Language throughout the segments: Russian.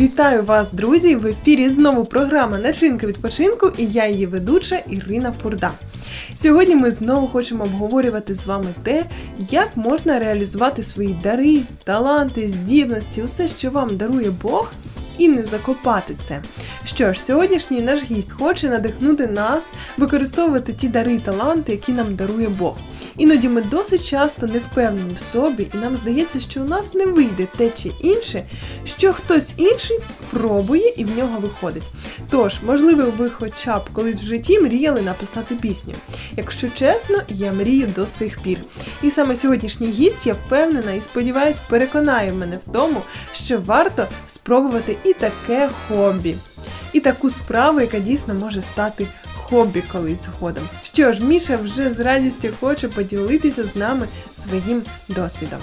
Вітаю вас, друзі! В ефірі знову програма Начинка відпочинку і я її ведуча Ірина Фурда. Сьогодні ми знову хочемо обговорювати з вами те, як можна реалізувати свої дари, таланти, здібності, усе, що вам дарує Бог, і не закопати це. Що ж, сьогоднішній наш гість хоче надихнути нас використовувати ті дари і таланти, які нам дарує Бог. Іноді ми досить часто не впевнені в собі, і нам здається, що у нас не вийде те чи інше, що хтось інший пробує і в нього виходить. Тож, можливо, ви хоча б колись в житті мріяли написати пісню. Якщо чесно, я мрію до сих пір. І саме сьогоднішній гість, я впевнена і сподіваюсь, переконає мене в тому, що варто спробувати і таке хобі, і таку справу, яка дійсно може стати хобі колись згодом. Що ж, Міша вже з радістю хоче поділитися з нами своїм досвідом.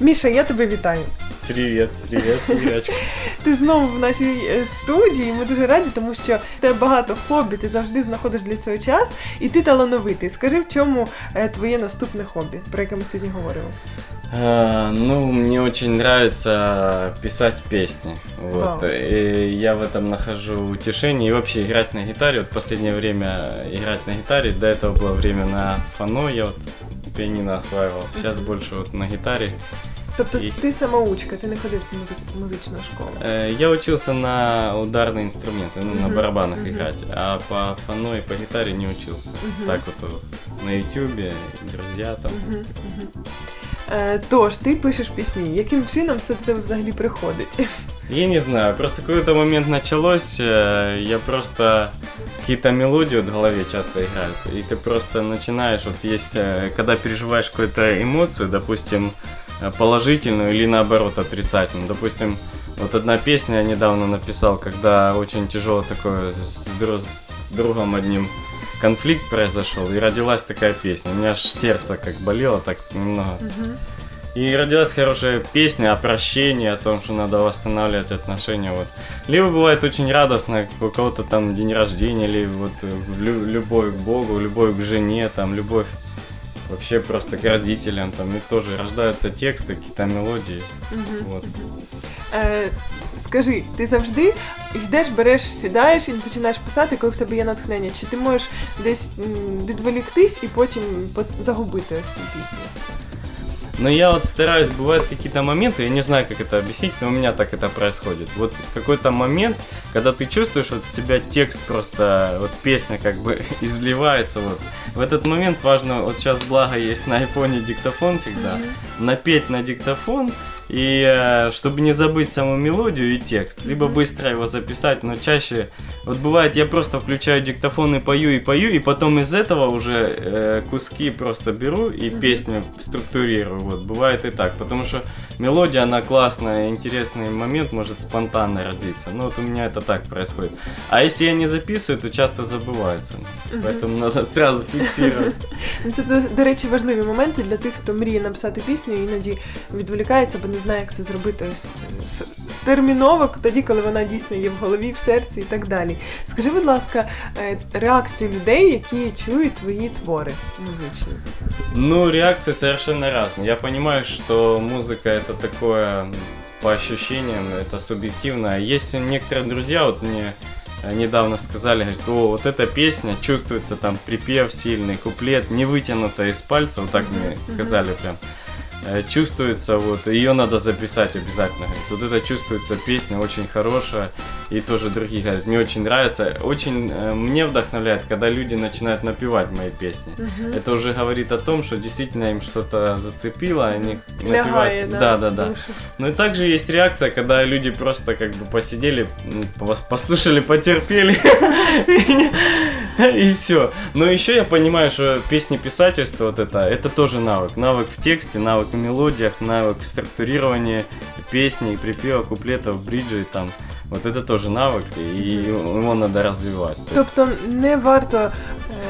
Міша, я тебе вітаю. Привіт, привіт, Ірочка. Ти знову в нашій е, студії. Ми дуже раді, тому що тебе багато хобі, ти завжди знаходиш для цього час, і ти талановитий. Скажи, в чому е, твоє наступне хобі, про яке ми сьогодні говоримо? А, ну, мне очень нравится писать песни. Вот. Вау. И я в этом нахожу утешение. И вообще играть на гитаре. Вот последнее время играть на гитаре. До этого было время на фано. Я вот пианино осваивал. Сейчас Мгм. больше вот на гитаре. Тобто І- ти самоучка, ти не ходив в музик- музичну школу. Э, Я учился на ударные инструменты, ну, на барабанах мгм. играть. А по фано и по гитаре не учился. Мгм. Так вот на ютюбе, друзья там. Мгм, мгм. Е, Тож, ти пишеш пісні. Яким чином це до тебе взагалі приходить? Я не знаю, просто какой-то момент началось, э, я просто какие-то мелодии вот в голове часто играют, и ты просто начинаешь, вот есть, э, когда переживаешь какую-то эмоцию, допустим, э, положительную или наоборот отрицательную, допустим, вот одна песня я недавно написал, когда очень тяжело такое с, дру- с другом одним конфликт произошел, и родилась такая песня, у меня аж сердце как болело так немного, и родилась хорошая песня о прощении, о том, что надо восстанавливать отношения. Вот. Либо бывает очень радостно, у кого-то там день рождения, или вот э, лю- любовь к Богу, любовь к жене, там любовь вообще просто к родителям, там и тоже рождаются тексты, какие-то мелодии. Угу, Вот. Е, скажи, ти завжди йдеш, береш, сідаєш і починаєш писати, коли в тебе є натхнення? Чи ти можеш десь м, відволіктись і потім по- загубити цю пісню? Но я вот стараюсь, бывают какие-то моменты, я не знаю, как это объяснить, но у меня так это происходит. Вот какой-то момент, когда ты чувствуешь от себя текст просто, вот песня как бы изливается, вот. В этот момент важно, вот сейчас благо есть на айфоне диктофон всегда, Мгм. напеть на диктофон, и э, чтобы не забыть саму мелодию и текст, либо быстро его записать, но чаще, вот бывает, я просто включаю диктофон и пою, и пою, и потом из этого уже э, куски просто беру и песню структурирую, вот, бывает и так, потому что мелодия, она классная, интересный момент может спонтанно родиться, ну вот у меня это так происходит. А если я не записываю, то часто забывается, Мгм. поэтому надо сразу фиксировать. Ну, Це, до, до речі, важливі моменти для тих, хто мріє написати пісню і іноді відволікається, бо не знає, як це зробити ось, с- с- терміново, тоді, коли вона дійсно є в голові, в серці і так далі. Скажи, будь ласка, е, реакцію людей, які чують твої твори музичні. Ну, реакции совершенно разные. Я понимаю, что музыка это такое, м, по ощущениям, это субъективно. Есть некоторые друзья, вот мне э, недавно сказали, говорят, о, вот эта песня, чувствуется там припев сильный, куплет, не вытянута из пальца, вот так мне Мгм. сказали прям. Э, Чувствуется, вот, ее надо записать обязательно. Говорит, вот это чувствуется песня очень хорошая, и тоже другие говорят, мне очень нравится. Очень э, мне вдохновляет, когда люди начинают напевать мои песни. Мгм. Это уже говорит о том, что действительно им что-то зацепило, они напевают. да, Да, да, да. Ну и также есть реакция, когда люди просто как бы посидели, послушали, потерпели и все. Но еще я понимаю, что песни писательства вот это, это тоже навык. Навык в тексте, навык в мелодиях, навык в структурировании песни, припева, куплетов, бриджей там. Вот это тоже навык, и его надо развивать. То есть- Тобто не варто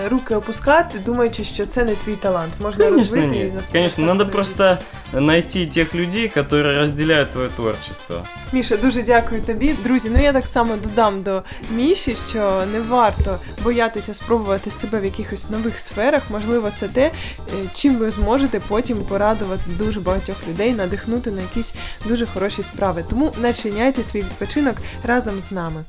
руки опускати, думаючи, що це не твій талант. Можна Конечно розвити і нет. насправді Конечно, надо просто найти тех людей, которые разделяют твое творчество. Міша, дуже дякую тобі. Друзі, ну я так само додам до Міші, що не варто боятися спробувати себе в якихось нових сферах. Можливо, це те, е, чим ви зможете потім порадувати дуже багатьох людей, надихнути на якісь дуже хороші справи. Тому начиняйте свій відпочинок разом з нами.